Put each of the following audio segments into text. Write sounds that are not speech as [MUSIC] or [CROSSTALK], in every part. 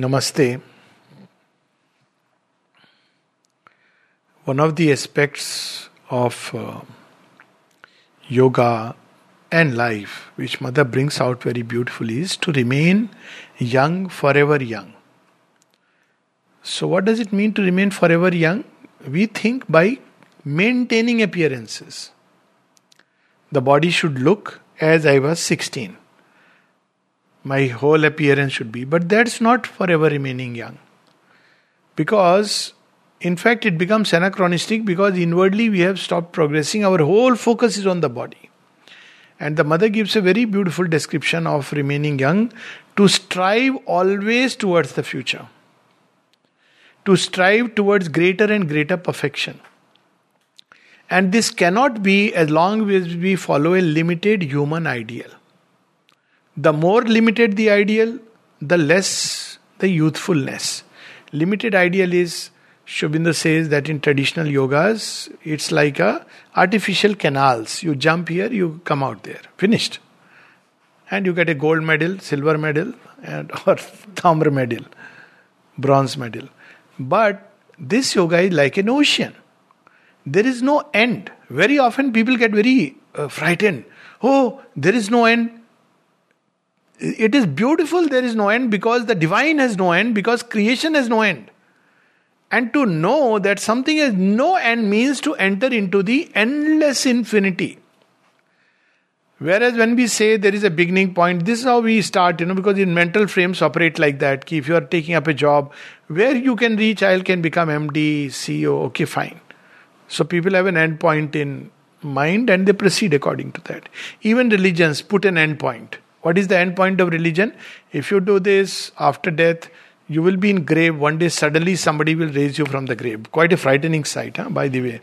Namaste. One of the aspects of uh, yoga and life, which Mother brings out very beautifully, is to remain young, forever young. So, what does it mean to remain forever young? We think by maintaining appearances. The body should look as I was 16 my whole appearance should be. But that's not forever remaining young. Because, in fact, it becomes anachronistic because inwardly we have stopped progressing. Our whole focus is on the body. And the mother gives a very beautiful description of remaining young to strive always towards the future, to strive towards greater and greater perfection. And this cannot be as long as we follow a limited human ideal. The more limited the ideal, the less the youthfulness. Limited ideal is, Sri says that in traditional yogas, it's like a artificial canals. You jump here, you come out there. Finished. And you get a gold medal, silver medal, and [LAUGHS] or tamra medal, bronze medal. But this yoga is like an ocean. There is no end. Very often people get very uh, frightened. Oh, there is no end. It is beautiful, there is no end because the divine has no end, because creation has no end. And to know that something has no end means to enter into the endless infinity. Whereas when we say there is a beginning point, this is how we start, you know, because in mental frames operate like that. If you are taking up a job, where you can reach, I can become MD, CEO, okay, fine. So people have an end point in mind and they proceed according to that. Even religions put an end point. What is the end point of religion? If you do this after death, you will be in grave. One day, suddenly, somebody will raise you from the grave. Quite a frightening sight, huh? by the way.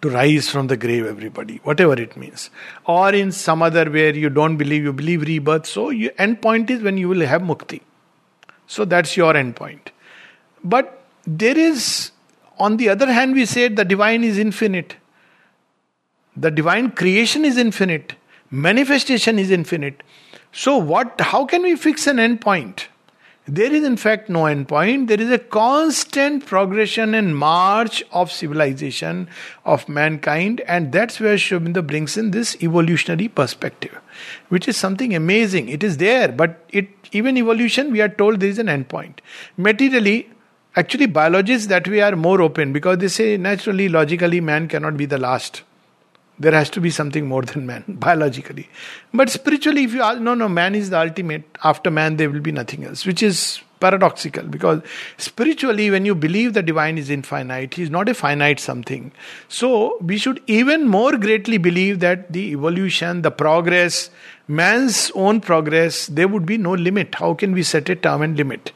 To rise from the grave, everybody, whatever it means. Or in some other where you don't believe, you believe rebirth. So, your end point is when you will have mukti. So, that's your end point. But there is, on the other hand, we said the divine is infinite. The divine creation is infinite manifestation is infinite. So what how can we fix an end point there is in fact no end point there is a constant progression and march of civilization of mankind and that's where Sri Aurobindo brings in this evolutionary perspective which is something amazing. It is there but it even evolution we are told there is an end point materially actually biologists that we are more open because they say naturally logically man cannot be the last there has to be something more than man, [LAUGHS] biologically. But spiritually, if you ask, no, no, man is the ultimate. After man, there will be nothing else, which is paradoxical because spiritually, when you believe the divine is infinite, he is not a finite something. So, we should even more greatly believe that the evolution, the progress, man's own progress, there would be no limit. How can we set a term and limit?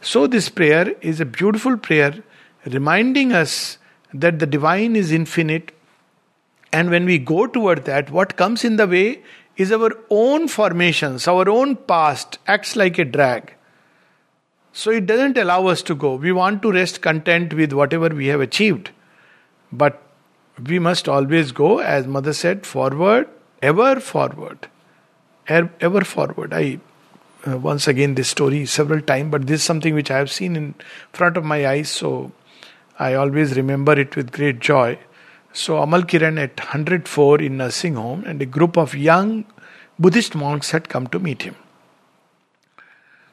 So, this prayer is a beautiful prayer reminding us that the divine is infinite and when we go toward that, what comes in the way is our own formations, our own past acts like a drag. So it doesn't allow us to go. We want to rest content with whatever we have achieved. But we must always go, as Mother said, forward, ever forward. Er, ever forward. I uh, once again this story several times, but this is something which I have seen in front of my eyes, so I always remember it with great joy. So Amal Kiran at 104 in nursing home and a group of young Buddhist monks had come to meet him.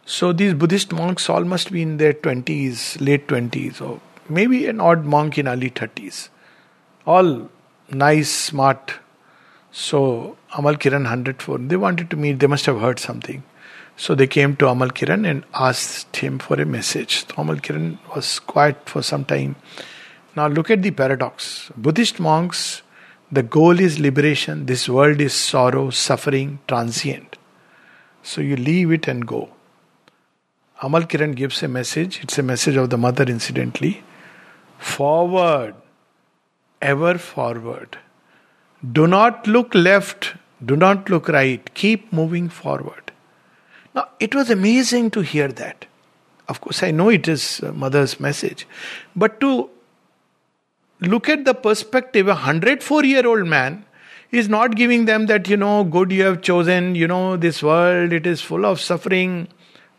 So these Buddhist monks all must be in their 20s, late 20s, or maybe an odd monk in early 30s. All nice, smart. So Amal Kiran 104, they wanted to meet, they must have heard something. So they came to Amal Kiran and asked him for a message. So Amal Kiran was quiet for some time. Now look at the paradox. Buddhist monks, the goal is liberation. This world is sorrow, suffering, transient. So you leave it and go. Amal Kiran gives a message. It's a message of the mother, incidentally. Forward, ever forward. Do not look left, do not look right. Keep moving forward. Now, it was amazing to hear that. Of course, I know it is uh, mother's message. But to look at the perspective a 104 year old man is not giving them that you know good you have chosen you know this world it is full of suffering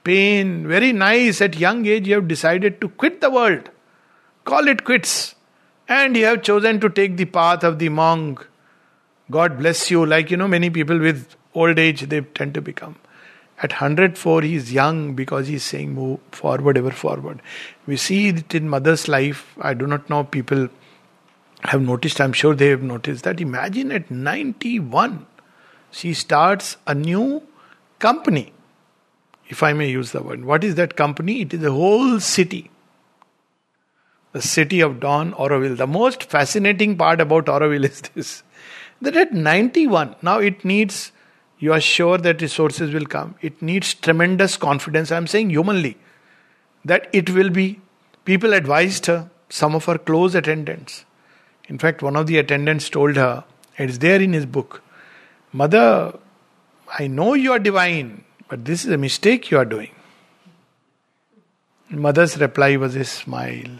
pain. Very nice. At young age, you have decided to quit the world. Call it quits. And you have chosen to take the path of the monk. God bless you. Like, you know, many people with old age, they tend to become. At 104, he is young because he is saying, move forward, ever forward. We see it in mother's life. I do not know, people have noticed, I'm sure they have noticed that. Imagine at 91, she starts a new company, if I may use the word. What is that company? It is a whole city. The city of Dawn, Auroville. The most fascinating part about Auroville [LAUGHS] is this that at 91, now it needs you are sure that resources will come. It needs tremendous confidence. I'm saying humanly that it will be. People advised her, some of her close attendants. In fact, one of the attendants told her, it's there in his book, Mother, I know you are divine, but this is a mistake you are doing. Mother's reply was a smile.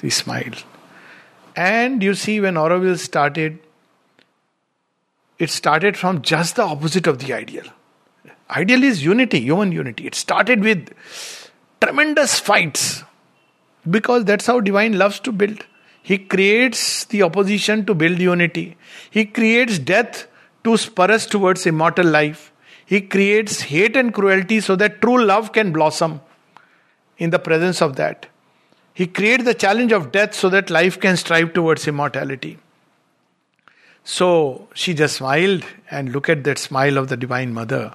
She smiled. And you see, when Auroville started, it started from just the opposite of the ideal. Ideal is unity, human unity. It started with tremendous fights because that's how divine loves to build. He creates the opposition to build unity. He creates death to spur us towards immortal life. He creates hate and cruelty so that true love can blossom in the presence of that. He creates the challenge of death so that life can strive towards immortality. So she just smiled and look at that smile of the Divine Mother.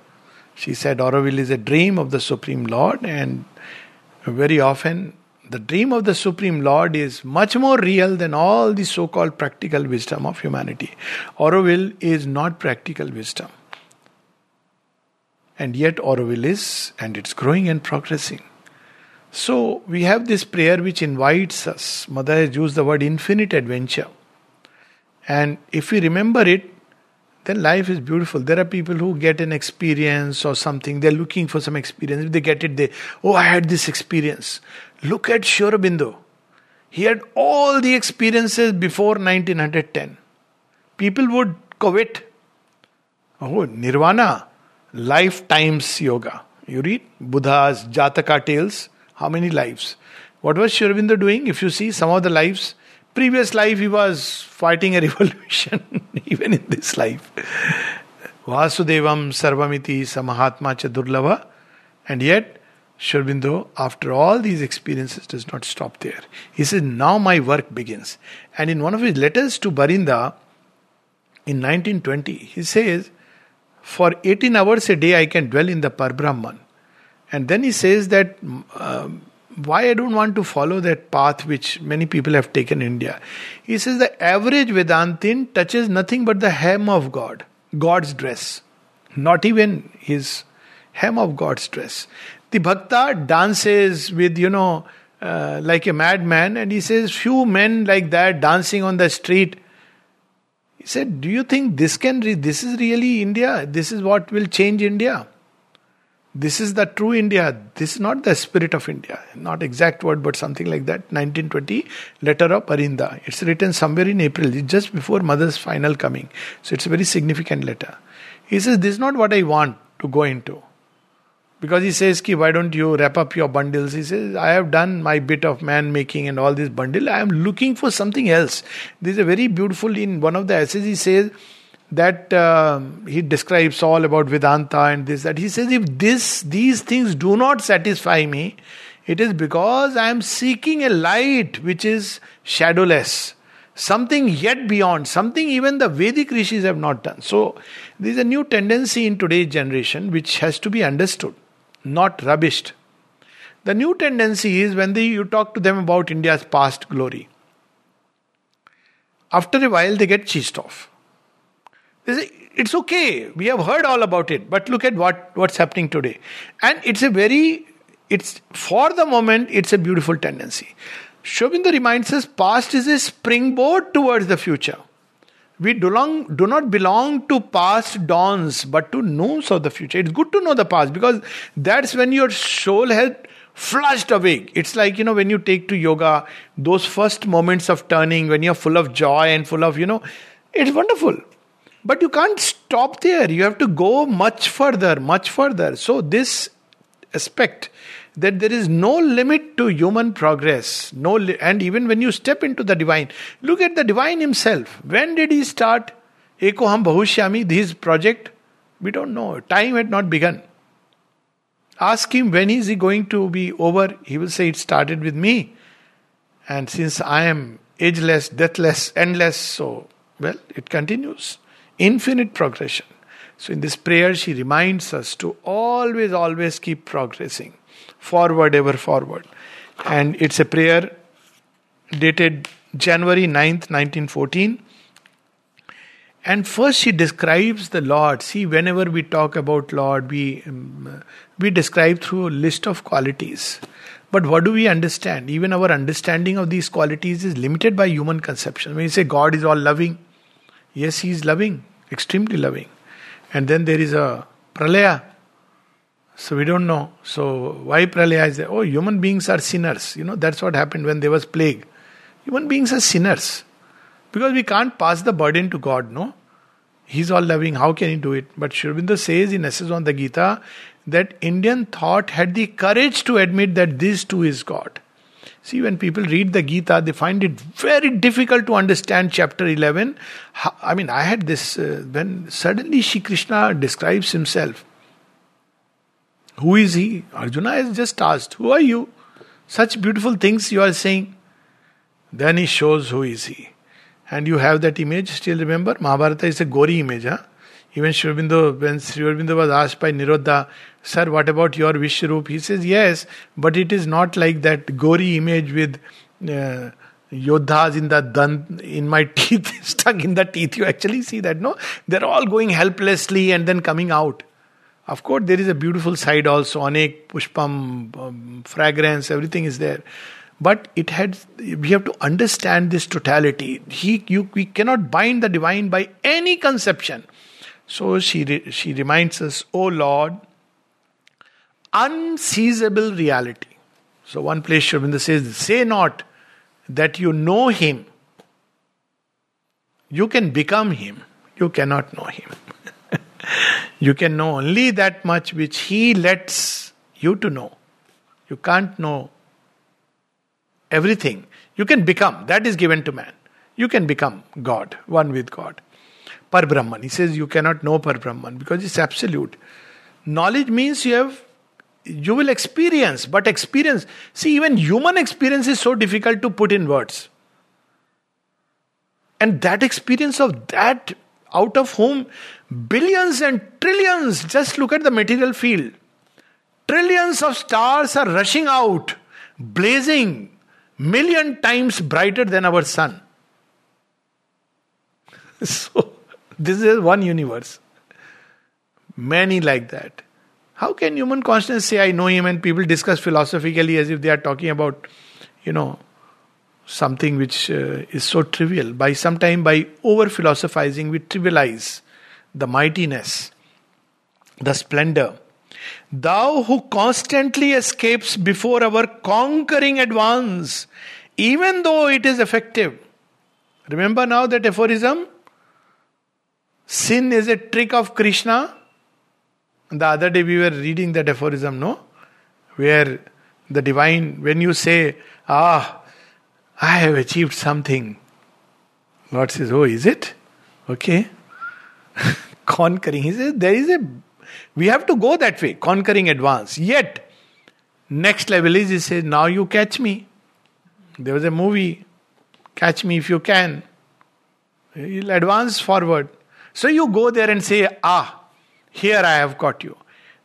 She said, Auroville is a dream of the Supreme Lord, and very often the dream of the Supreme Lord is much more real than all the so called practical wisdom of humanity. Auroville is not practical wisdom. And yet, Auroville is, and it's growing and progressing. So, we have this prayer which invites us. Mother has used the word infinite adventure. And if we remember it, then life is beautiful. There are people who get an experience or something, they're looking for some experience. If they get it, they, oh, I had this experience. Look at Sri Aurobindo. He had all the experiences before 1910. People would covet, oh, nirvana, lifetimes yoga. You read Buddha's Jataka tales, how many lives? What was Sri Aurobindo doing? If you see some of the lives, Previous life, he was fighting a [LAUGHS] revolution, even in this life. Vasudevam Sarvamiti Samahatma Chadurlava. And yet, Sri Aurobindo, after all these experiences, does not stop there. He says, Now my work begins. And in one of his letters to Barinda in 1920, he says, For 18 hours a day I can dwell in the Parbrahman. And then he says that um, why I don't want to follow that path which many people have taken in India. He says the average Vedantin touches nothing but the hem of God, God's dress, not even his hem of God's dress. The Bhakta dances with, you know, uh, like a madman, and he says, Few men like that dancing on the street. He said, Do you think this can, re- this is really India? This is what will change India? This is the true India. This is not the spirit of India. Not exact word, but something like that. 1920, letter of Barinda. It's written somewhere in April, just before mother's final coming. So it's a very significant letter. He says, This is not what I want to go into. Because he says, Ki, why don't you wrap up your bundles? He says, I have done my bit of man making and all this bundle. I am looking for something else. This is a very beautiful, in one of the essays, he says, that uh, he describes all about Vedanta and this that he says if this these things do not satisfy me, it is because I am seeking a light which is shadowless, something yet beyond, something even the Vedic rishis have not done. So there is a new tendency in today's generation which has to be understood, not rubbished. The new tendency is when they, you talk to them about India's past glory. After a while, they get cheesed off it's okay. We have heard all about it, but look at what, what's happening today. And it's a very, it's for the moment, it's a beautiful tendency. Sri Aurobindo reminds us past is a springboard towards the future. We do, long, do not belong to past dawns, but to noons of the future. It's good to know the past because that's when your soul has flushed awake. It's like, you know, when you take to yoga, those first moments of turning, when you're full of joy and full of, you know, it's wonderful. But you can't stop there. You have to go much further, much further. So, this aspect that there is no limit to human progress. No, li- and even when you step into the divine, look at the divine himself. When did he start Ekoham Bahushyami, his project? We don't know. Time had not begun. Ask him when is he going to be over? He will say it started with me. And since I am ageless, deathless, endless, so well, it continues. Infinite progression. So in this prayer, she reminds us to always, always keep progressing forward, ever forward. And it's a prayer dated January 9th, 1914. And first she describes the Lord. See, whenever we talk about Lord, we, um, we describe through a list of qualities. But what do we understand? Even our understanding of these qualities is limited by human conception. When you say God is all loving, yes, He is loving, extremely loving. And then there is a pralaya, so we don't know. So why pralaya is there? Oh, human beings are sinners. You know, that's what happened when there was plague. Human beings are sinners. Because we can't pass the burden to God, no? He's all loving. How can he do it? But Aurobindo says in Essays on the Gita that Indian thought had the courage to admit that this too is God. See, when people read the Gita, they find it very difficult to understand chapter 11. I mean, I had this uh, when suddenly Shri Krishna describes himself. Who is he? Arjuna has just asked, Who are you? Such beautiful things you are saying. Then he shows who is he. And you have that image, still remember? Mahabharata is a gory image, huh? Even Sri when Sri was asked by Nirodha, Sir, what about your Vishwarup? He says, Yes, but it is not like that gory image with uh, yodhas in the dant, in my [LAUGHS] teeth, stuck in the teeth. You actually see that, no? They're all going helplessly and then coming out. Of course, there is a beautiful side also, anek, pushpam, um, fragrance, everything is there. But it had, we have to understand this totality. He, you, we cannot bind the divine by any conception. So she, she reminds us, O Lord, unseizable reality. So one place Aurobindo says, say not that you know him. You can become him. You cannot know him. [LAUGHS] you can know only that much which He lets you to know. You can't know everything. You can become, that is given to man. You can become God, one with God. Par Brahman. He says you cannot know Par Brahman because it's absolute. Knowledge means you have you will experience, but experience. See, even human experience is so difficult to put in words. And that experience of that out of whom billions and trillions, just look at the material field. Trillions of stars are rushing out, blazing, million times brighter than our sun. [LAUGHS] So, this is one universe. Many like that. How can human consciousness say, I know him, and people discuss philosophically as if they are talking about, you know, something which uh, is so trivial. By sometime by over philosophizing, we trivialize the mightiness, the splendor. Thou who constantly escapes before our conquering advance, even though it is effective. Remember now that aphorism? Sin is a trick of Krishna. The other day we were reading that aphorism, no? Where the divine, when you say, Ah, I have achieved something. Lord says, Oh, is it? Okay. [LAUGHS] conquering. He says, There is a. We have to go that way, conquering advance. Yet, next level is, He says, Now you catch me. There was a movie, Catch Me If You Can. You'll advance forward. So you go there and say, Ah, here I have caught you.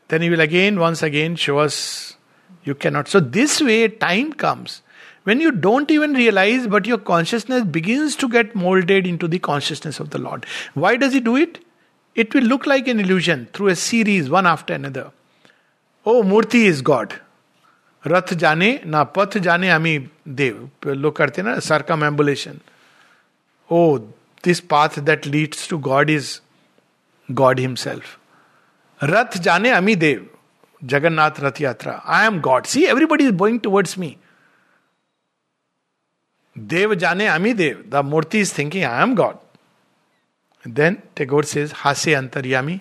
Then he will again, once again, show us you cannot. So this way, time comes when you don't even realize, but your consciousness begins to get molded into the consciousness of the Lord. Why does he do it? It will look like an illusion through a series, one after another. Oh, Murti is God. रथ जाने ना ami dev. हमी देव लोग करते ना circumambulation this path that leads to God is God Himself. Rath Jane Ami Dev, Jagannath Rath Yatra. I am God. See, everybody is going towards me. Dev Jane Ami Dev. The Murti is thinking, I am God. And then Tagore says, Hase Antaryami.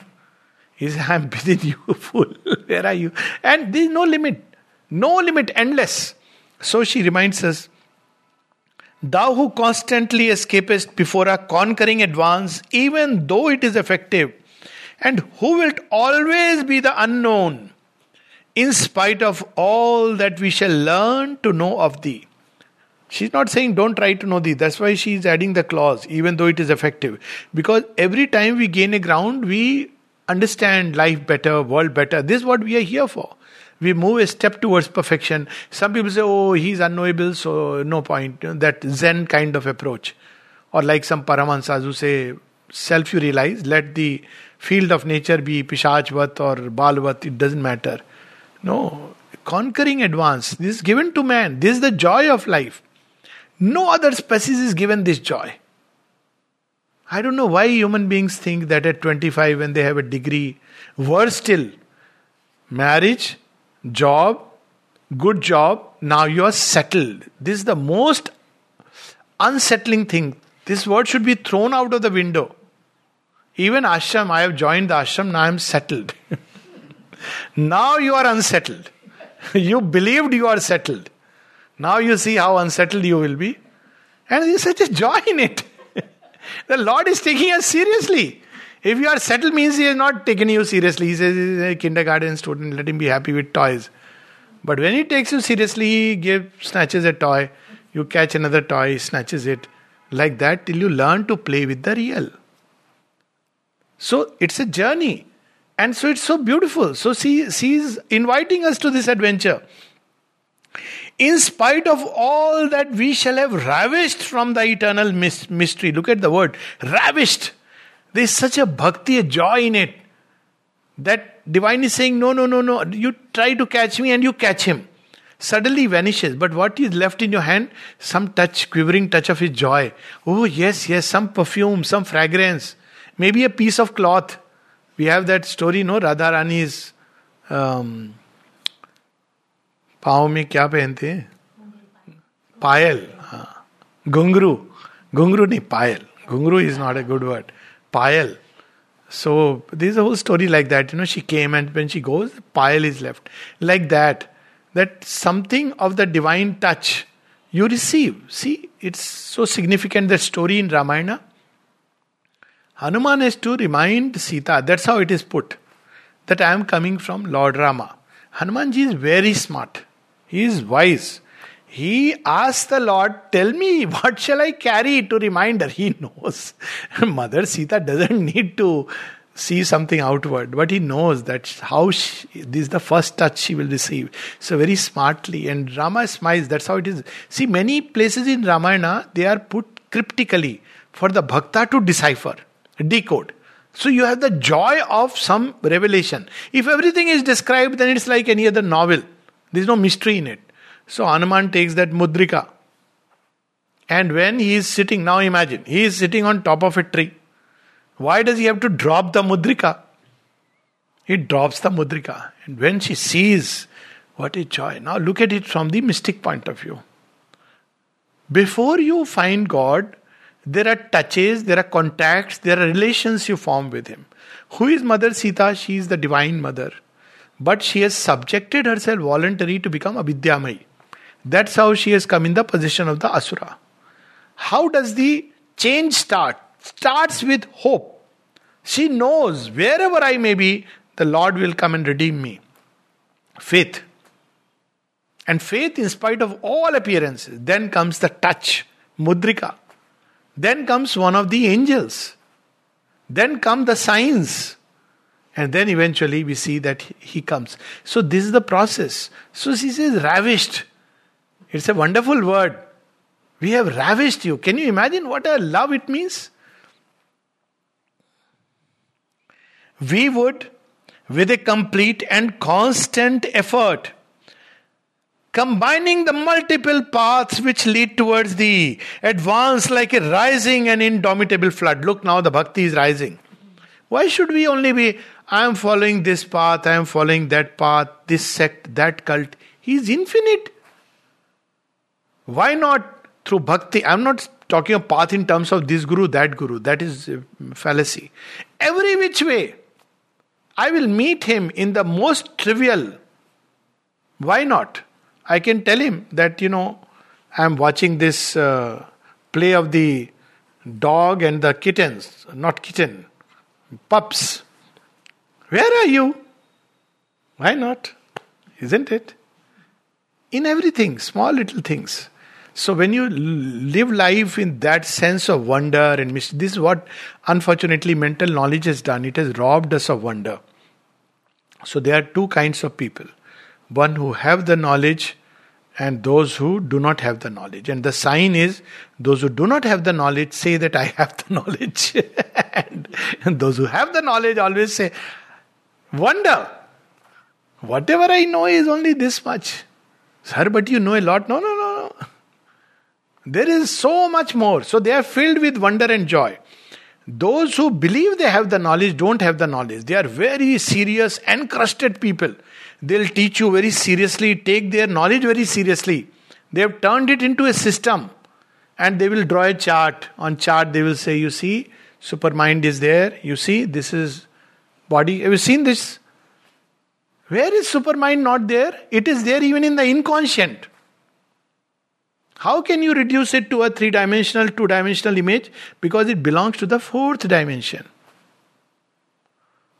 He says, I am within you, [LAUGHS] fool. Where are you? And there is no limit. No limit, endless. So she reminds us Thou who constantly escapest before a conquering advance, even though it is effective, and who wilt always be the unknown, in spite of all that we shall learn to know of thee. She's not saying don't try to know thee. That's why she's adding the clause, even though it is effective. Because every time we gain a ground, we understand life better, world better. This is what we are here for. We move a step towards perfection. Some people say, oh, he's unknowable, so no point. That Zen kind of approach. Or like some Paramahansas who say, self you realize, let the field of nature be Pishachvat or Balvat, it doesn't matter. No, conquering advance. This is given to man. This is the joy of life. No other species is given this joy. I don't know why human beings think that at 25, when they have a degree, worse still, marriage, job, good job, now you are settled. This is the most unsettling thing. This word should be thrown out of the window. Even ashram, I have joined the ashram, now I am settled. [LAUGHS] now you are unsettled. [LAUGHS] you believed you are settled. Now you see how unsettled you will be. And there is such a joy in it. [LAUGHS] the Lord is taking us seriously. If you are settled, means He has not taken you seriously. He says he's a kindergarten student, let him be happy with toys. But when He takes you seriously, He gives, snatches a toy. You catch another toy, He snatches it. Like that till you learn to play with the real. So it's a journey. And so it's so beautiful. So she, she is inviting us to this adventure. In spite of all that we shall have ravished from the eternal mystery. Look at the word ravished. There is such a bhakti, a joy in it. That divine is saying, No, no, no, no. You try to catch me and you catch him. Suddenly vanishes. But what is left in your hand? Some touch, quivering touch of his joy. Oh, yes, yes, some perfume, some fragrance maybe a piece of cloth. We have that story, no? Radharani's um, पाँव में क्या पहनते हैं पायल हाँ घुंगरू घुंगरू नहीं पायल घुंगरू is not a good word Payal, So there's a whole story like that. You know, she came and when she goes, payal is left. Like that. That something of the divine touch you receive. See, it's so significant that story in Ramayana. Hanuman is to remind Sita, that's how it is put, that I am coming from Lord Rama. Hanumanji is very smart. He is wise. He asks the Lord, Tell me, what shall I carry to remind her? He knows. [LAUGHS] Mother Sita doesn't need to see something outward, but he knows that how she, this is the first touch she will receive. So, very smartly. And Rama smiles, that's how it is. See, many places in Ramayana, they are put cryptically for the bhakta to decipher decode. So you have the joy of some revelation. If everything is described, then it's like any other novel. There's no mystery in it. So Hanuman takes that mudrika. And when he is sitting, now imagine, he is sitting on top of a tree. Why does he have to drop the mudrika? He drops the mudrika. And when she sees, what a joy. Now look at it from the mystic point of view. Before you find God, there are touches, there are contacts, there are relations you form with him. Who is Mother Sita? She is the divine mother. But she has subjected herself voluntarily to become Avidyamai. That's how she has come in the position of the Asura. How does the change start? Starts with hope. She knows wherever I may be, the Lord will come and redeem me. Faith. And faith, in spite of all appearances, then comes the touch, mudrika. Then comes one of the angels. Then come the signs. And then eventually we see that he comes. So this is the process. So she says, ravished. It's a wonderful word. We have ravished you. Can you imagine what a love it means? We would, with a complete and constant effort, combining the multiple paths which lead towards the advance like a rising and indomitable flood. Look now, the bhakti is rising. Why should we only be, I am following this path, I am following that path, this sect, that cult? He is infinite. Why not through bhakti? I am not talking of path in terms of this guru, that guru. That is fallacy. Every which way. I will meet him in the most trivial. Why not? I can tell him that, you know, I'm watching this uh, play of the dog and the kittens, not kitten, pups. Where are you? Why not? Isn't it? In everything, small little things. So when you live life in that sense of wonder and mystery, this is what unfortunately mental knowledge has done. It has robbed us of wonder. So there are two kinds of people. One who have the knowledge and those who do not have the knowledge. And the sign is those who do not have the knowledge say that I have the knowledge. and, [LAUGHS] and those who have the knowledge always say, Wonder. Whatever I know is only this much. Sir, but you know a lot. No, no, no, no. There is so much more. So they are filled with wonder and joy. Those who believe they have the knowledge don't have the knowledge. They are very serious, encrusted people. They'll teach you very seriously, take their knowledge very seriously. They have turned it into a system and they will draw a chart. On chart, they will say, You see, supermind is there. You see, this is body. Have you seen this? Where is supermind not there? It is there even in the inconscient. How can you reduce it to a three dimensional, two dimensional image? Because it belongs to the fourth dimension.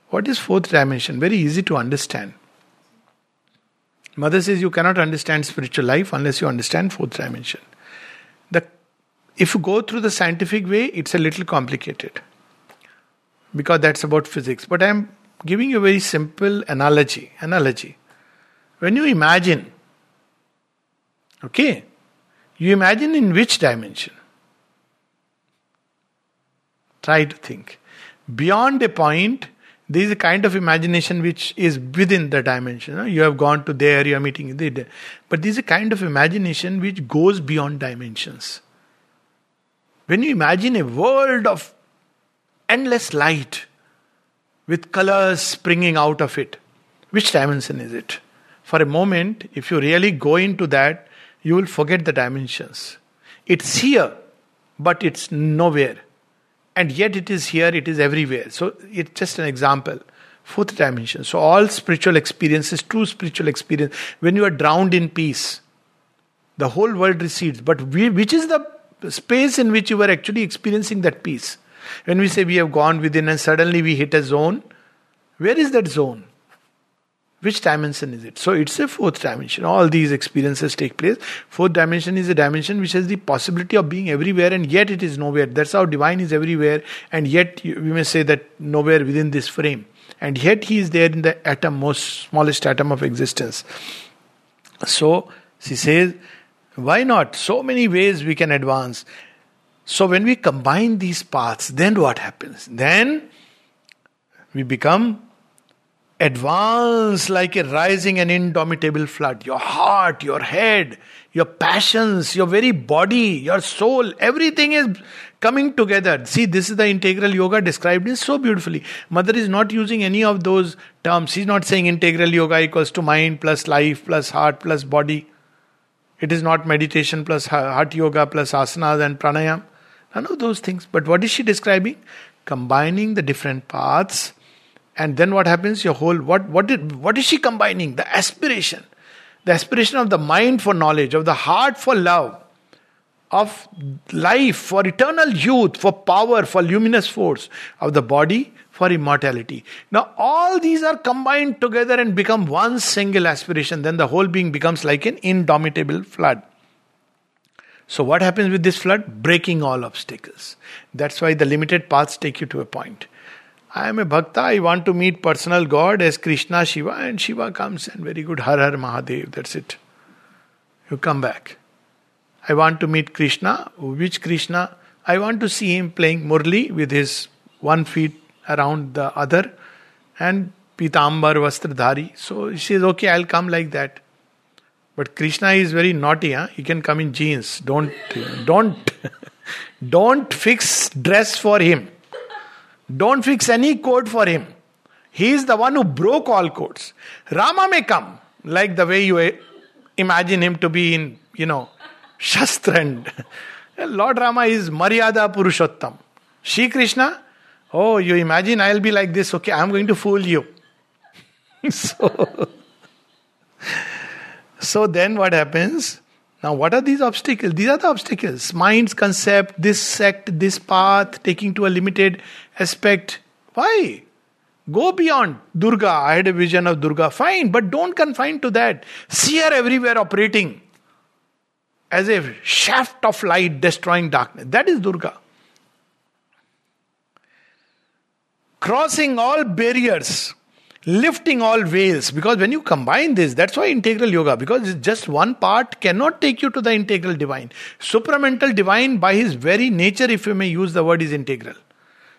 What is fourth dimension? Very easy to understand. Mother says you cannot understand spiritual life unless you understand fourth dimension. The, if you go through the scientific way, it's a little complicated because that's about physics. But I'm giving you a very simple analogy. Analogy. When you imagine, okay, you imagine in which dimension? Try to think. Beyond a point, there is a kind of imagination which is within the dimension. You have gone to there, you are meeting there. But there is a kind of imagination which goes beyond dimensions. When you imagine a world of endless light with colors springing out of it, which dimension is it? For a moment, if you really go into that, you will forget the dimensions. It's here, but it's nowhere. And yet it is here, it is everywhere. So it's just an example. Fourth dimension. So all spiritual experiences, true spiritual experience, when you are drowned in peace, the whole world recedes. But we, which is the space in which you are actually experiencing that peace? When we say we have gone within and suddenly we hit a zone, where is that zone? Which dimension is it? So it's a fourth dimension. All these experiences take place. Fourth dimension is a dimension which has the possibility of being everywhere and yet it is nowhere. That's how divine is everywhere and yet we may say that nowhere within this frame. And yet he is there in the atom, most smallest atom of existence. So she says, why not? So many ways we can advance. So when we combine these paths, then what happens? Then we become advance like a rising and indomitable flood. Your heart, your head, your passions, your very body, your soul, everything is coming together. See, this is the integral yoga described in so beautifully. Mother is not using any of those terms. She's not saying integral yoga equals to mind plus life plus heart plus body. It is not meditation plus heart yoga plus asanas and pranayam. None of those things. But what is she describing? Combining the different paths and then what happens? Your whole what what did what is she combining? The aspiration. The aspiration of the mind for knowledge, of the heart for love, of life for eternal youth, for power, for luminous force, of the body for immortality. Now, all these are combined together and become one single aspiration. Then the whole being becomes like an indomitable flood. So, what happens with this flood? Breaking all obstacles. That's why the limited paths take you to a point. I am a bhakta, I want to meet personal God as Krishna, Shiva, and Shiva comes and very good, Har Har Mahadev, that's it. You come back. I want to meet Krishna. Which Krishna? I want to see him playing Murli with his one feet around the other and Pitambar Vastradhari. So she says, okay, I'll come like that. But Krishna is very naughty, huh? He can come in jeans. Don't, don't, [LAUGHS] don't fix dress for him. Don't fix any code for him. He is the one who broke all codes. Rama may come, like the way you eh, imagine him to be in, you know, [LAUGHS] Shastra and [LAUGHS] Lord Rama is Maryada Purushottam. Shri Krishna, oh, you imagine I'll be like this, okay, I'm going to fool you. [LAUGHS] so, so then what happens? Now, what are these obstacles? These are the obstacles. Mind's concept, this sect, this path, taking to a limited aspect. Why? Go beyond Durga. I had a vision of Durga. Fine, but don't confine to that. See her everywhere operating as a shaft of light destroying darkness. That is Durga. Crossing all barriers, lifting all veils. Because when you combine this, that's why integral yoga, because just one part cannot take you to the integral divine. Supramental divine, by his very nature, if you may use the word, is integral.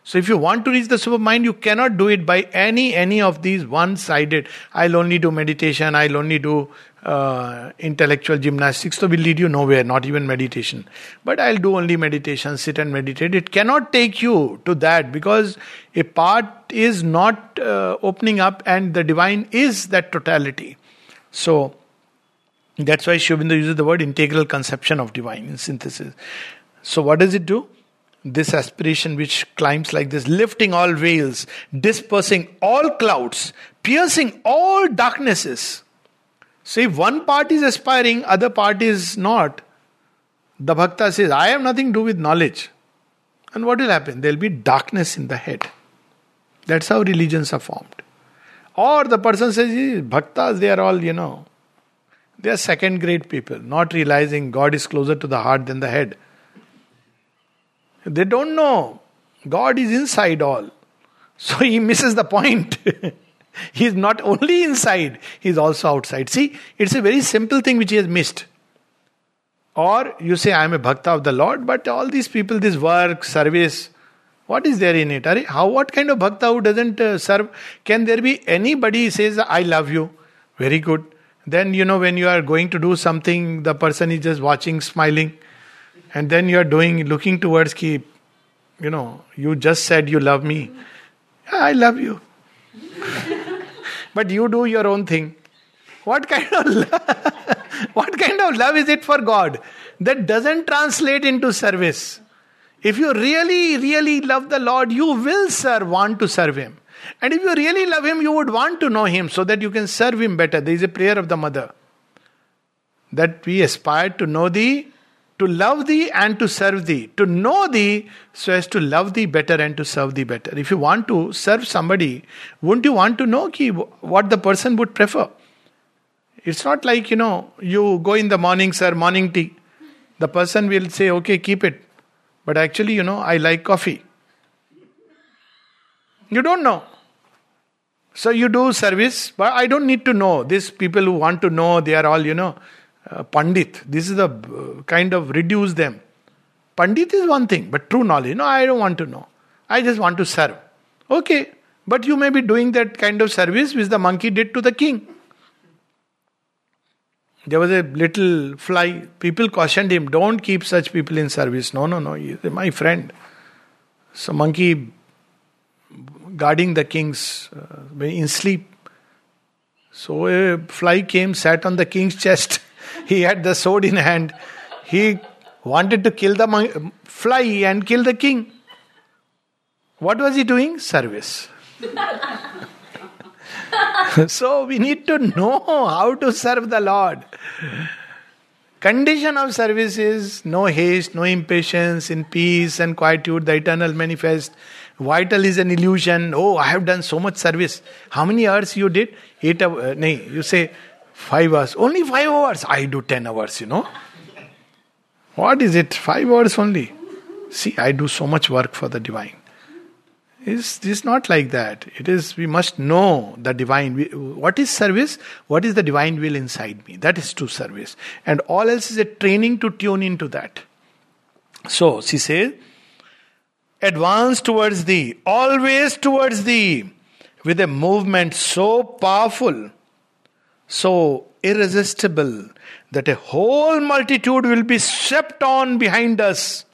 So if you want to reach the super mind, you cannot do it by any any of these one-sided. I'll only do meditation. I'll only do uh, intellectual gymnastics. So will lead you nowhere. Not even meditation. But I'll do only meditation. Sit and meditate. It cannot take you to that because a part is not uh, opening up, and the divine is that totality. So that's why Sri Aurobindo uses the word integral conception of divine in synthesis. So what does it do? This aspiration which climbs like this, lifting all veils, dispersing all clouds, piercing all darknesses. So if one part is aspiring, other part is not, the bhakta says, I have nothing to do with knowledge. And what will happen? There will be darkness in the head. That's how religions are formed. Or the person says, bhaktas, they are all, you know, they are second grade people, not realizing God is closer to the heart than the head. They don't know. God is inside all. So he misses the point. [LAUGHS] he is not only inside, he is also outside. See, it's a very simple thing which he has missed. Or you say, I am a bhakta of the Lord, but all these people, this work, service, what is there in it? How, what kind of bhakta who doesn't uh, serve? Can there be anybody says, I love you? Very good. Then, you know, when you are going to do something, the person is just watching, smiling and then you are doing looking towards ki you know you just said you love me. I love you. [LAUGHS] But you do your own thing. What kind of love, [LAUGHS] what kind of love is it for god that doesn't translate into service? If you really really love the lord you will serve want to serve him. And if you really love him you would want to know him so that you can serve him better. There is a prayer of the mother that we aspire to know thee to love thee and to serve thee, to know thee so as to love thee better and to serve thee better. If you want to serve somebody, wouldn't you want to know ki, what the person would prefer? It's not like, you know, you go in the morning, sir, morning tea. The person will say, okay, keep it. But actually, you know, I like coffee. You don't know. So you do service, but I don't need to know. These people who want to know, they are all, you know, uh, Pandit. This is the uh, kind of reduce them. Pandit is one thing, but true knowledge. No, I don't want to know. I just want to serve. Okay, but you may be doing that kind of service which the monkey did to the king. There was a little fly. People cautioned him, don't keep such people in service. No, no, no, he's my friend. So, monkey guarding the king's uh, in sleep. So, a fly came, sat on the king's chest. [LAUGHS] he had the sword in hand. He wanted to kill the fly and kill the king. What was he doing? Service. [LAUGHS] so we need to know how to serve the Lord. Condition of service is no haste, no impatience, in peace and quietude, the eternal manifest. Vital is an illusion. Oh, I have done so much service. How many hours you did? Eight hours. Uh, you say Five hours. Only five hours. I do ten hours, you know. What is it? Five hours only. See, I do so much work for the divine. It's, it's not like that. It is, we must know the divine. What is service? What is the divine will inside me? That is true service. And all else is a training to tune into that. So, she says, advance towards thee, always towards thee, with a movement so powerful so irresistible that a whole multitude will be swept on behind us.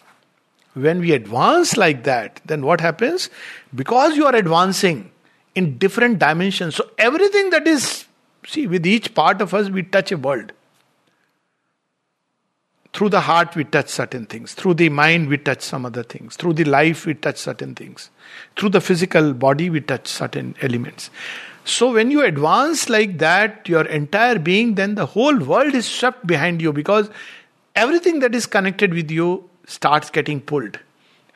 When we advance like that, then what happens? Because you are advancing in different dimensions, so everything that is, see, with each part of us, we touch a world. through the heart we touch certain things through the mind we touch some other things through the life we touch certain things through the physical body we touch certain elements so when you advance like that your entire being then the whole world is swept behind you because everything that is connected with you starts getting pulled.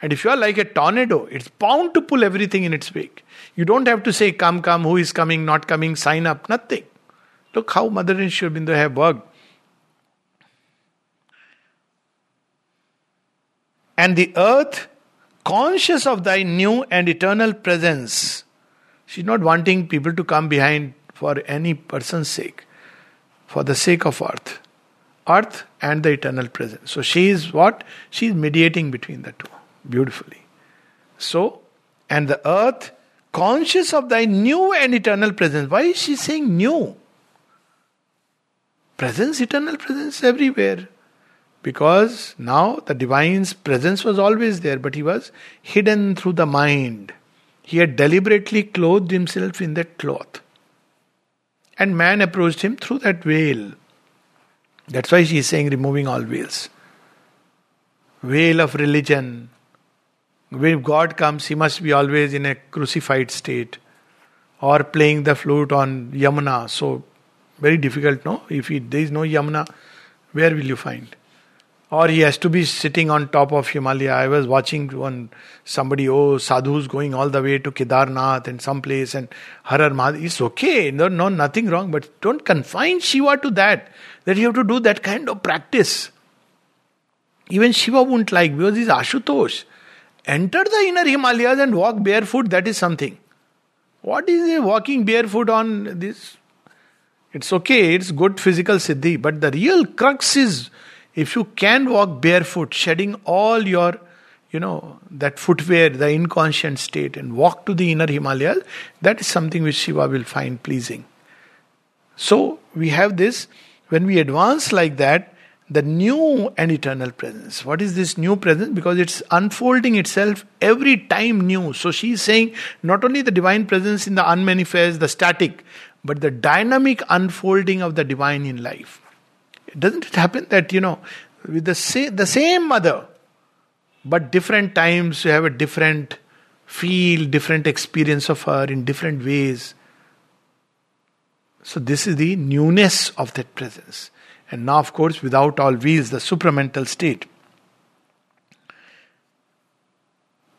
And if you are like a tornado it's bound to pull everything in its wake. You don't have to say come come who is coming not coming sign up nothing. Look how mother and Sri Aurobindo have worked. And the earth, conscious of thy new and eternal presence. She's not wanting people to come behind for any person's sake, for the sake of earth. Earth and the eternal presence. So she is what? She is mediating between the two beautifully. So, and the earth, conscious of thy new and eternal presence. Why is she saying new? Presence, eternal presence everywhere. Because now the divine's presence was always there, but he was hidden through the mind. He had deliberately clothed himself in that cloth. And man approached him through that veil. That's why she is saying removing all veils. Veil of religion. When God comes, he must be always in a crucified state or playing the flute on Yamuna. So, very difficult, no? If he, there is no Yamuna, where will you find? Or he has to be sitting on top of Himalaya. I was watching one somebody, oh, sadhus going all the way to Kedarnath and some place and Har Har It's okay, no, no, nothing wrong, but don't confine Shiva to that. That you have to do that kind of practice. Even Shiva won't like because he's Ashutosh. Enter the inner Himalayas and walk barefoot, that is something. What is walking barefoot on this? It's okay, it's good physical siddhi, but the real crux is if you can walk barefoot, shedding all your, you know, that footwear, the inconscient state, and walk to the inner Himalayas, that is something which Shiva will find pleasing. So we have this, when we advance like that, the new and eternal presence. What is this new presence? Because it's unfolding itself every time new. So she is saying not only the divine presence in the unmanifest, the static, but the dynamic unfolding of the divine in life. Doesn't it happen that, you know, with the, sa- the same mother, but different times you have a different feel, different experience of her in different ways. So, this is the newness of that presence. And now, of course, without all wheels, the supramental state.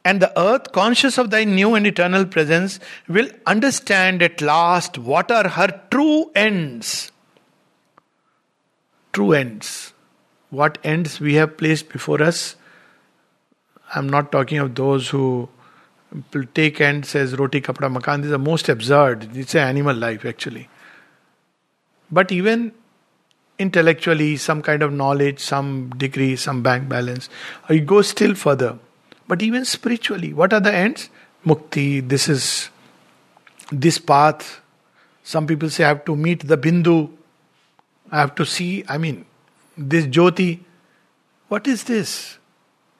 And the earth, conscious of thy new and eternal presence, will understand at last what are her true ends true ends. What ends we have placed before us. I'm not talking of those who take ends as roti kapda makan. These are most absurd. It's an animal life actually. But even intellectually, some kind of knowledge, some degree, some bank balance, or you go still further. But even spiritually, what are the ends? Mukti, this is this path. Some people say I have to meet the Bindu. I have to see, I mean, this Jyoti. What is this?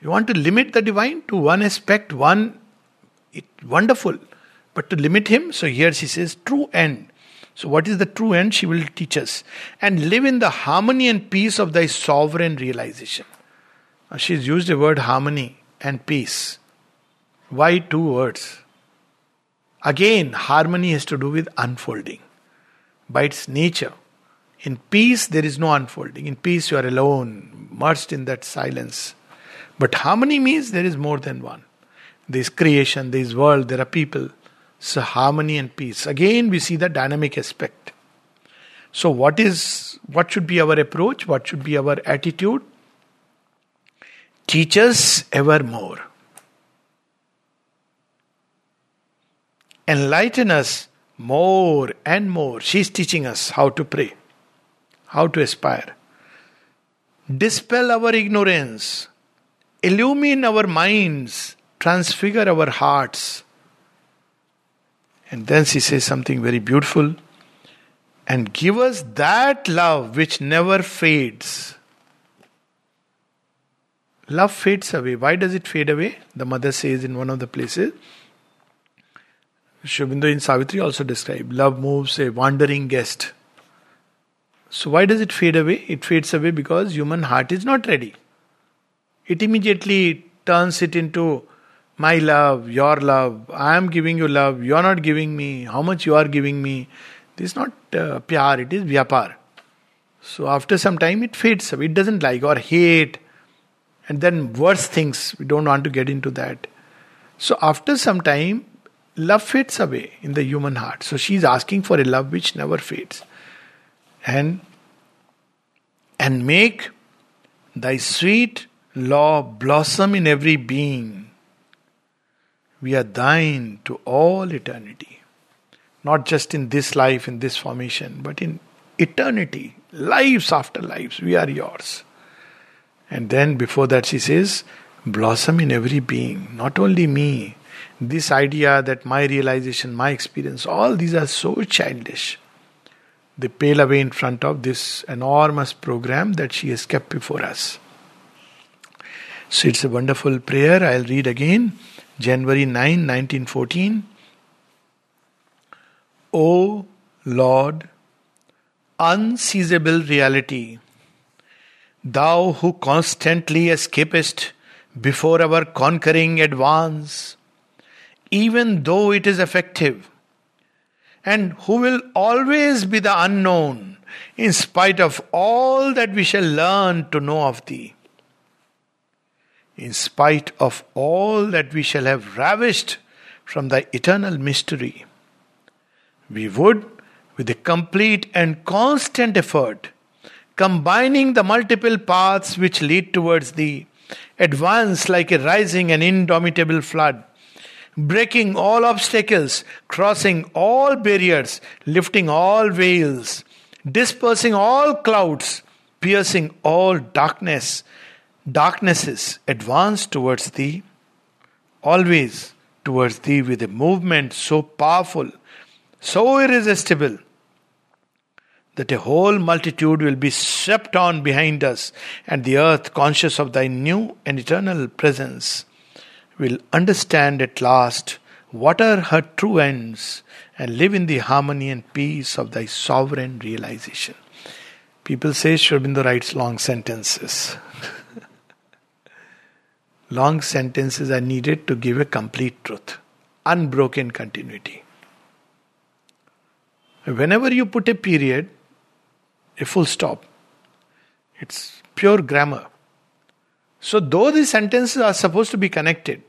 You want to limit the divine to one aspect, one it, wonderful, but to limit him. So here she says, true end. So, what is the true end? She will teach us. And live in the harmony and peace of thy sovereign realization. Now, she's used the word harmony and peace. Why two words? Again, harmony has to do with unfolding by its nature. In peace, there is no unfolding. In peace, you are alone, merged in that silence. But harmony means there is more than one. There is creation, there is world, there are people. So, harmony and peace. Again, we see the dynamic aspect. So, what is what should be our approach? What should be our attitude? Teach us ever more. Enlighten us more and more. She's teaching us how to pray how to aspire. Dispel our ignorance, illumine our minds, transfigure our hearts. And then she says something very beautiful and give us that love which never fades. Love fades away. Why does it fade away? The mother says in one of the places. Sri Aurobindo in Savitri also described love moves a wandering guest So, why does it fade away? It fades away because human heart is not ready. It immediately turns it into my love, your love, I am giving you love, you are not giving me, how much you are giving me. This is not uh, pyar, it is vyapar. So after some time it fades away, it doesn't like or hate, and then worse things, we don't want to get into that. So after some time, love fades away in the human heart. So she is asking for a love which never fades. And and make thy sweet law blossom in every being we are thine to all eternity. Not just in this life, in this formation, but in eternity, lives after lives, we are yours. And then before that, she says, blossom in every being, not only me. This idea that my realization, my experience, all these are so childish. They pale away in front of this enormous program that she has kept before us. So it's a wonderful prayer. I'll read again. January 9, 1914. O Lord, unseizable reality, thou who constantly escapest before our conquering advance, even though it is effective, and who will always be the unknown in spite of all that we shall learn to know of thee in spite of all that we shall have ravished from thy eternal mystery. We would, with a complete and constant effort, combining the multiple paths which lead towards thee, advance like a rising and indomitable flood, breaking all obstacles, crossing all barriers, lifting all veils, dispersing all clouds, piercing all darkness, darknesses advance towards thee, always towards thee with a movement so powerful, so irresistible, that a whole multitude will be swept on behind us, and the earth, conscious of thy new and eternal presence, will understand at last what are her true ends and live in the harmony and peace of thy sovereign realization. People say Sri Aurobindo writes long sentences. [LAUGHS] Long sentences are needed to give a complete truth, unbroken continuity. Whenever you put a period, a full stop, it's pure grammar. So, though these sentences are supposed to be connected,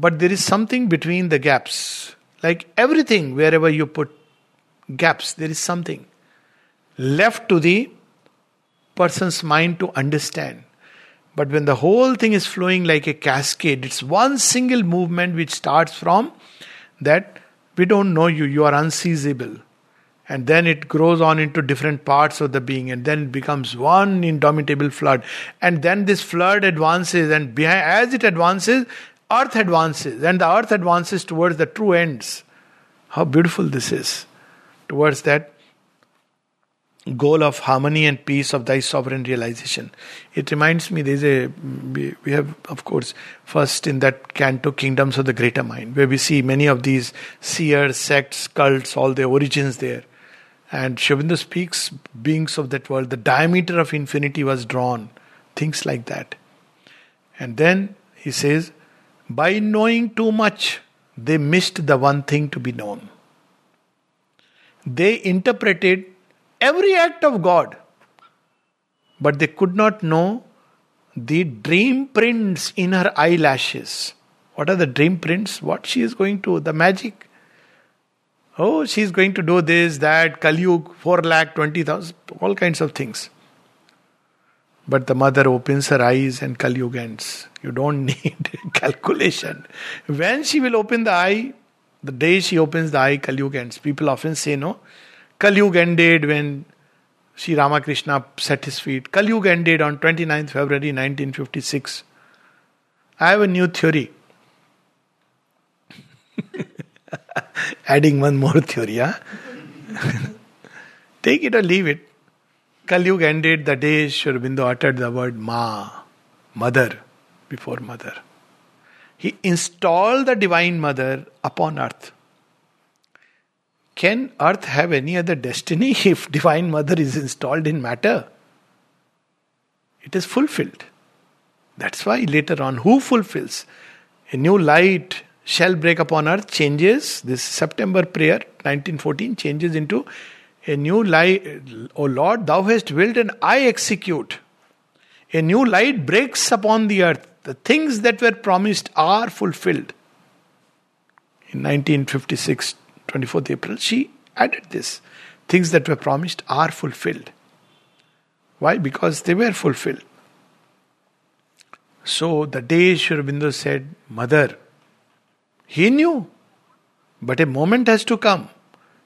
but there is something between the gaps. Like everything, wherever you put gaps, there is something left to the person's mind to understand. But when the whole thing is flowing like a cascade, it's one single movement which starts from that we don't know you, you are unseizable. And then it grows on into different parts of the being, and then it becomes one indomitable flood. And then this flood advances, and behind, as it advances, earth advances, and the earth advances towards the true ends. How beautiful this is! Towards that goal of harmony and peace of thy sovereign realization. It reminds me there's a we have of course first in that canto kingdoms of the greater mind where we see many of these seers, sects, cults, all their origins there. And Aurobindo speaks beings of that world, the diameter of infinity was drawn, things like that. And then he says, by knowing too much, they missed the one thing to be known. They interpreted every act of God. But they could not know the dream prints in her eyelashes. What are the dream prints? What she is going to, the magic. Oh, she is going to do this, that, Kalyug, 4 lakh, 20,000, all kinds of things. But the mother opens her eyes and Kalyug ends. You don't [LAUGHS] need calculation. When she will open the eye, the day she opens the eye, Kalyug ends. People often say, no, Kalyug ended when Sri Ramakrishna set his feet. Kalyug ended on 29th February 1956. I have a new theory. [LAUGHS] Adding one more theory, huh? [LAUGHS] Take it or leave it. Kalyug ended the day Sri Aurobindo uttered the word Ma, mother, before mother. He installed the Divine Mother upon earth can earth have any other destiny [LAUGHS] if Divine Mother is installed in matter? It is fulfilled. That's why later on, who fulfills? A new light shall break upon earth changes. This September prayer, 1914, changes into a new light. O Lord, thou hast willed and I execute. A new light breaks upon the earth. The things that were promised are fulfilled. In 1956, 24th April, she added this. Things that were promised are fulfilled. Why? Because they were fulfilled. So the day Sri Aurobindo said, Mother, he knew. But a moment has to come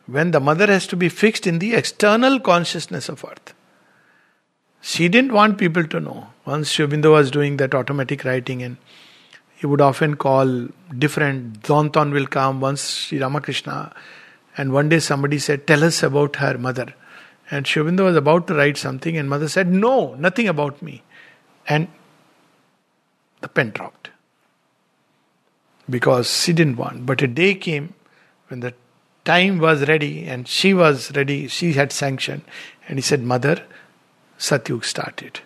when the mother has to be fixed in the external consciousness of earth. She didn't want people to know. Once Sri Aurobindo was doing that automatic writing, and he would often call different, Danton will come, once Sri Ramakrishna, and one day somebody said, Tell us about her mother. And Sri Aurobindo was about to write something, and mother said, No, nothing about me. And the pen dropped. Because she didn't want. But a day came when the time was ready and she was ready, she had sanctioned. And he said, Mother, Satyug started.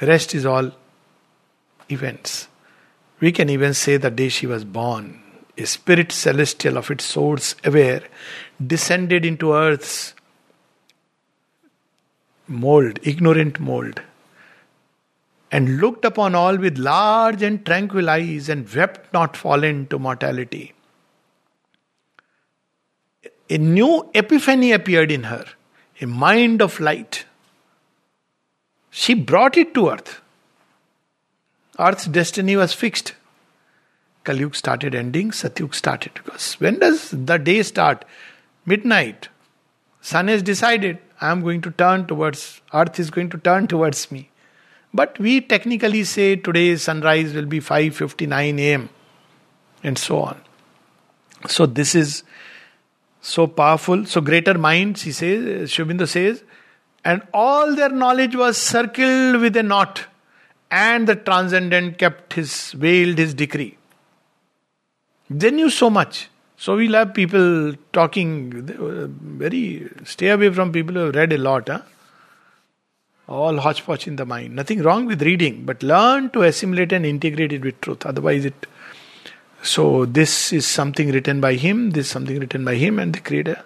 Rest is all events. We can even say the day she was born, a spirit celestial of its source aware descended into earth's mold, ignorant mold, and looked upon all with large and tranquil eyes and wept not fallen to mortality. A new epiphany appeared in her, a mind of light. She brought it to earth. Earth's destiny was fixed. Kalyug started ending, Satyug started. Because when does the day start? Midnight. Sun has decided, I am going to turn towards, earth is going to turn towards me. But we technically say today's sunrise will be 5:59 a.m. and so on. So this is so powerful. So greater minds, he says, Sri says, and all their knowledge was circled with a knot, and the transcendent kept his veiled his decree. They knew so much. So we'll have people talking very stay away from people who have read a lot, huh? all hodgepodge in the mind. Nothing wrong with reading, but learn to assimilate and integrate it with truth. Otherwise, it. So, this is something written by him, this is something written by him, and they create a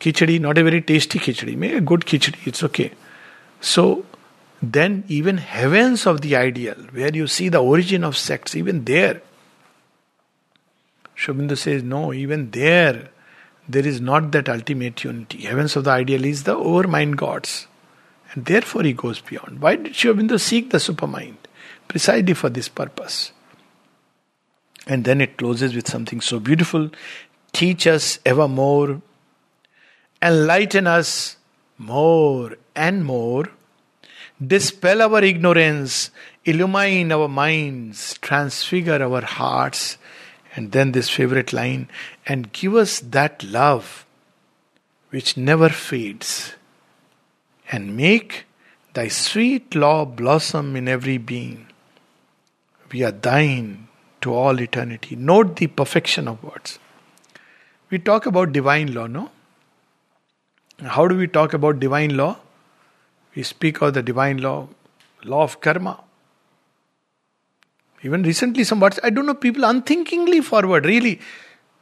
khichdi, not a very tasty khichdi, maybe a good khichdi, it's okay. So, then even heavens of the ideal, where you see the origin of sects, even there, Sri Aurobindo says, no, even there, there is not that ultimate unity. Heavens of the ideal is the overmind gods. And therefore he goes beyond. Why did Sri Aurobindo seek the supermind? Precisely for this purpose. And then it closes with something so beautiful. Teach us evermore, enlighten us more and more, dispel our ignorance, illumine our minds, transfigure our hearts. And then this favorite line, and give us that love which never fades. And make thy sweet law blossom in every being. We are thine to all eternity. Note the perfection of words. We talk about divine law, no? How do we talk about divine law? We speak of the divine law, law of karma. Even recently, some words, I don't know, people unthinkingly forward, really.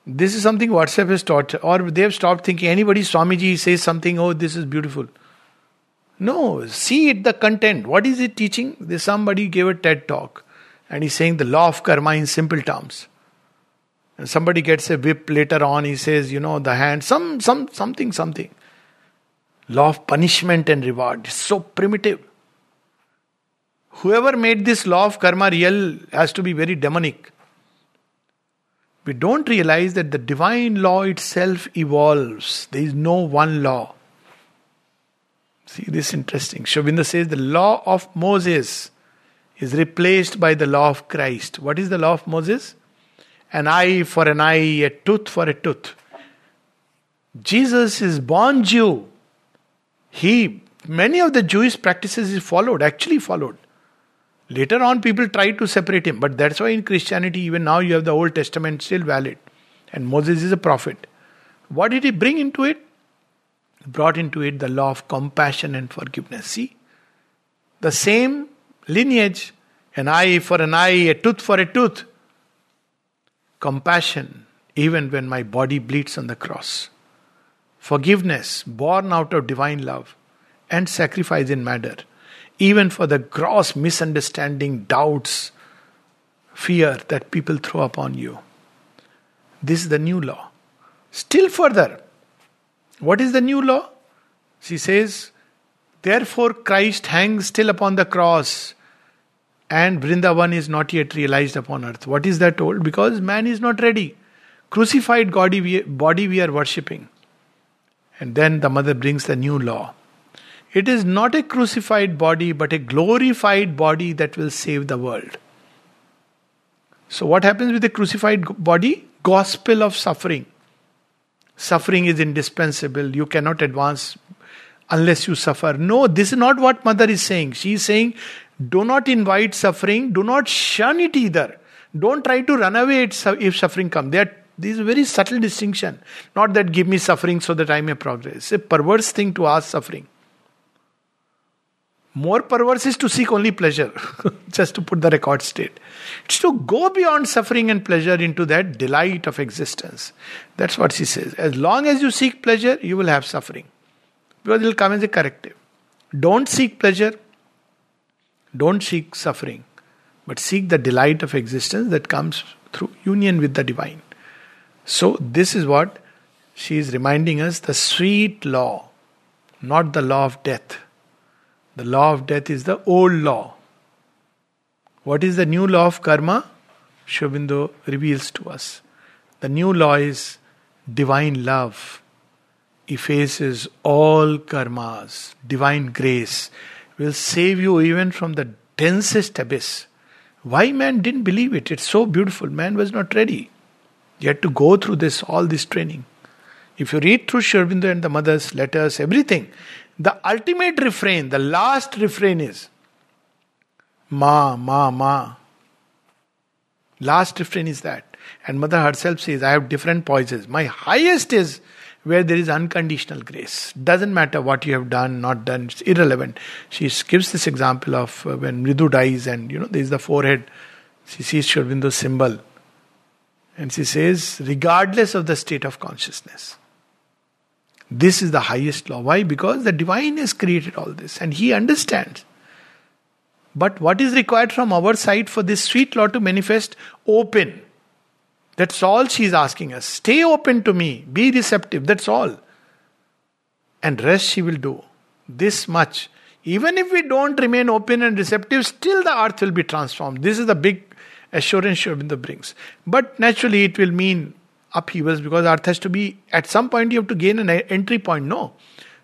This is something WhatsApp has taught, or they have stopped thinking. Anybody, Swamiji says something, oh, this is beautiful. No, see it the content. What is it teaching? Somebody gave a TED talk and he's saying the law of karma in simple terms. And somebody gets a whip later on, he says, you know, the hand, some some something, something. Law of punishment and reward. is so primitive. Whoever made this law of karma real has to be very demonic. We don't realize that the divine law itself evolves. There is no one law. See this is interesting. Sri says the law of Moses is replaced by the law of Christ. What is the law of Moses? An eye for an eye, a tooth for a tooth. Jesus is born Jew. He many of the Jewish practices he followed, actually followed. Later on, people tried to separate him, but that's why in Christianity, even now, you have the Old Testament still valid, and Moses is a prophet. What did he bring into it? Brought into it the law of compassion and forgiveness. See? The same lineage an eye for an eye, a tooth for a tooth. Compassion, even when my body bleeds on the cross. Forgiveness, born out of divine love. And sacrifice in matter, even for the gross misunderstanding, doubts, fear that people throw upon you. This is the new law. Still further, what is the new law? She says, Therefore Christ hangs still upon the cross and Vrindavan is not yet realized upon earth. What is that told? Because man is not ready. Crucified body we, body we are worshipping. And then the mother brings the new law. It is not a crucified body, but a glorified body that will save the world. So, what happens with the crucified body? Gospel of suffering. Suffering is indispensable. You cannot advance unless you suffer. No, this is not what mother is saying. She is saying do not invite suffering. Do not shun it either. Don't try to run away if suffering comes. There, this is a very subtle distinction. Not that give me suffering so that I may progress. It's a perverse thing to ask suffering. More perverse is to seek only pleasure, [LAUGHS] just to put the record straight. It's to go beyond suffering and pleasure into that delight of existence. That's what she says. As long as you seek pleasure, you will have suffering. Because it will come as a corrective. Don't seek pleasure, don't seek suffering, but seek the delight of existence that comes through union with the divine. So, this is what she is reminding us the sweet law, not the law of death. The law of death is the old law. What is the new law of karma? Sri Aurobindo reveals to us. The new law is divine love, effaces all karmas, divine grace will save you even from the densest abyss. Why man didn't believe it? It's so beautiful. Man was not ready. You had to go through this, all this training. If you read through Sri Aurobindo and the mother's letters, everything, the ultimate refrain, the last refrain is Ma, Ma, Ma. Last refrain is that. And mother herself says, I have different poises. My highest is where there is unconditional grace. Doesn't matter what you have done, not done, it's irrelevant. She gives this example of uh, when Mridu dies and you know there is the forehead. She sees Sri Aurobindo's symbol. And she says, regardless of the state of consciousness. This is the highest law. Why? Because the divine has created all this and he understands. But what is required from our side for this sweet law to manifest? Open. That's all she's asking us. Stay open to me, be receptive, that's all. And rest she will do. This much. Even if we don't remain open and receptive, still the earth will be transformed. This is the big assurance Aurobindo brings. But naturally, it will mean upheavals because earth has to be, at some point, you have to gain an entry point. No.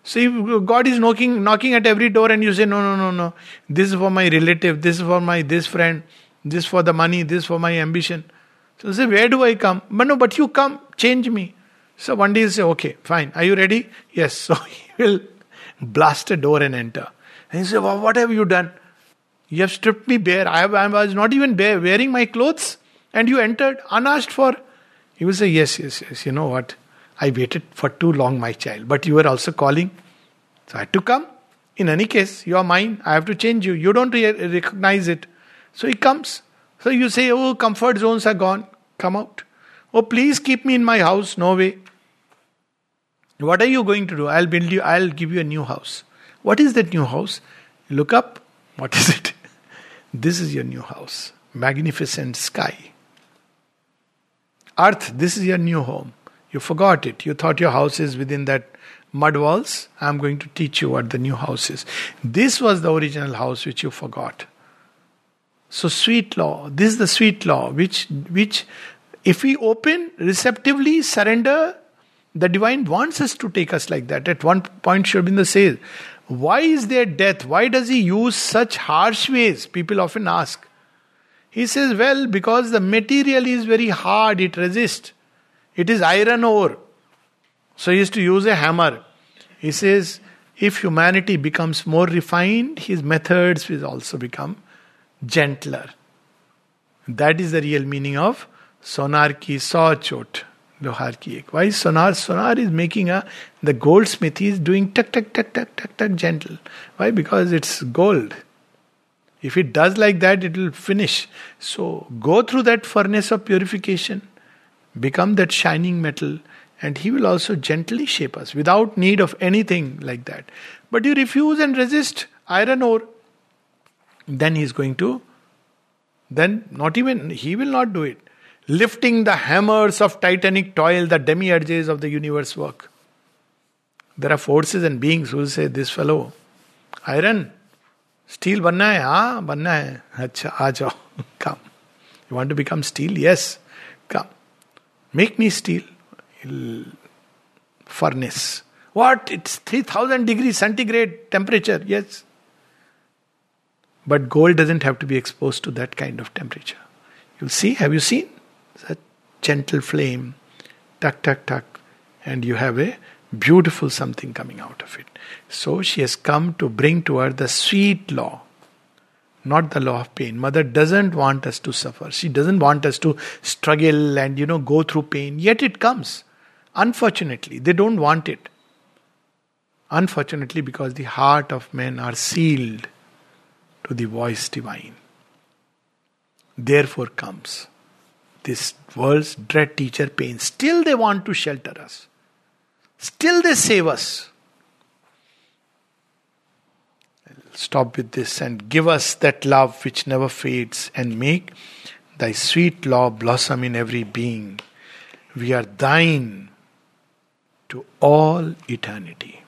If God is knocking, knocking at every door and you say, no, no, no, no, this is for my relative, this is for my this friend, this for the money, this for my ambition. So say, where do I come? But no, but you come, change me. So one day you say, okay, fine. Are you ready? Yes. [LAUGHS] So he will blast a door and enter. And he say, well, what have you done? You have stripped me bare. I, I was not even bare, wearing my clothes, and you entered unasked for. He will say, yes, yes, yes. You know what? I waited for too long, my child. But you were also calling. So I had to come. In any case, you are mine. I have to change you. You don't re- recognize it. So he comes. So you say, Oh, comfort zones are gone. Come out. Oh, please keep me in my house. No way. What are you going to do? I'll build you, I'll give you a new house. What is that new house? Look up. What is it? [LAUGHS] this is your new house. Magnificent sky. Earth, this is your new home. You forgot it. You thought your house is within that mud walls. I'm going to teach you what the new house is. This was the original house which you forgot. So sweet law, this is the sweet law, which which if we open, receptively surrender, the divine wants us to take us like that. At one point, Sri Aurobindo says, Why is there death? Why does he use such harsh ways? People often ask. He says, Well, because the material is very hard, it resists. It is iron ore. So he used to use a hammer. He says, if humanity becomes more refined, his methods will also become gentler. That is the real meaning of sonar ki saw chot, lohar ki ek. Why is sonar? Sonar is making a, the goldsmith is doing tuck, tuck, tuck, tuck, tuck, tuck, gentle. Why? Because it's gold. If it does like that, it will finish. So go through that furnace of purification, become that shining metal, and He will also gently shape us without need of anything like that. But you refuse and resist iron ore then He is going to, then not even, He will not do it. Lifting the hammers of titanic toil, the demiurges of the universe work. There are forces and beings who will say, This fellow, iron, steel बनना है हाँ बनना है अच्छा आ जाओ कम you want to become steel yes come make me steel furnace what it's 3000 degrees centigrade temperature yes but gold doesn't have to be exposed to that kind of temperature you'll see have you seen that gentle flame tuck tuck tuck and you have a beautiful something coming out of it. So she has come to bring to her the sweet law, not the law of pain. Mother doesn't want us to suffer. She doesn't want us to struggle and, you know, go through pain. Yet it comes. Unfortunately, they don't want it. Unfortunately, because the heart of men are sealed to the voice divine. Therefore comes this world's dread teacher pain. Still they want to shelter us. Still they save us. Stop with this and give us that love which never fades and make thy sweet law blossom in every being. We are thine to all eternity.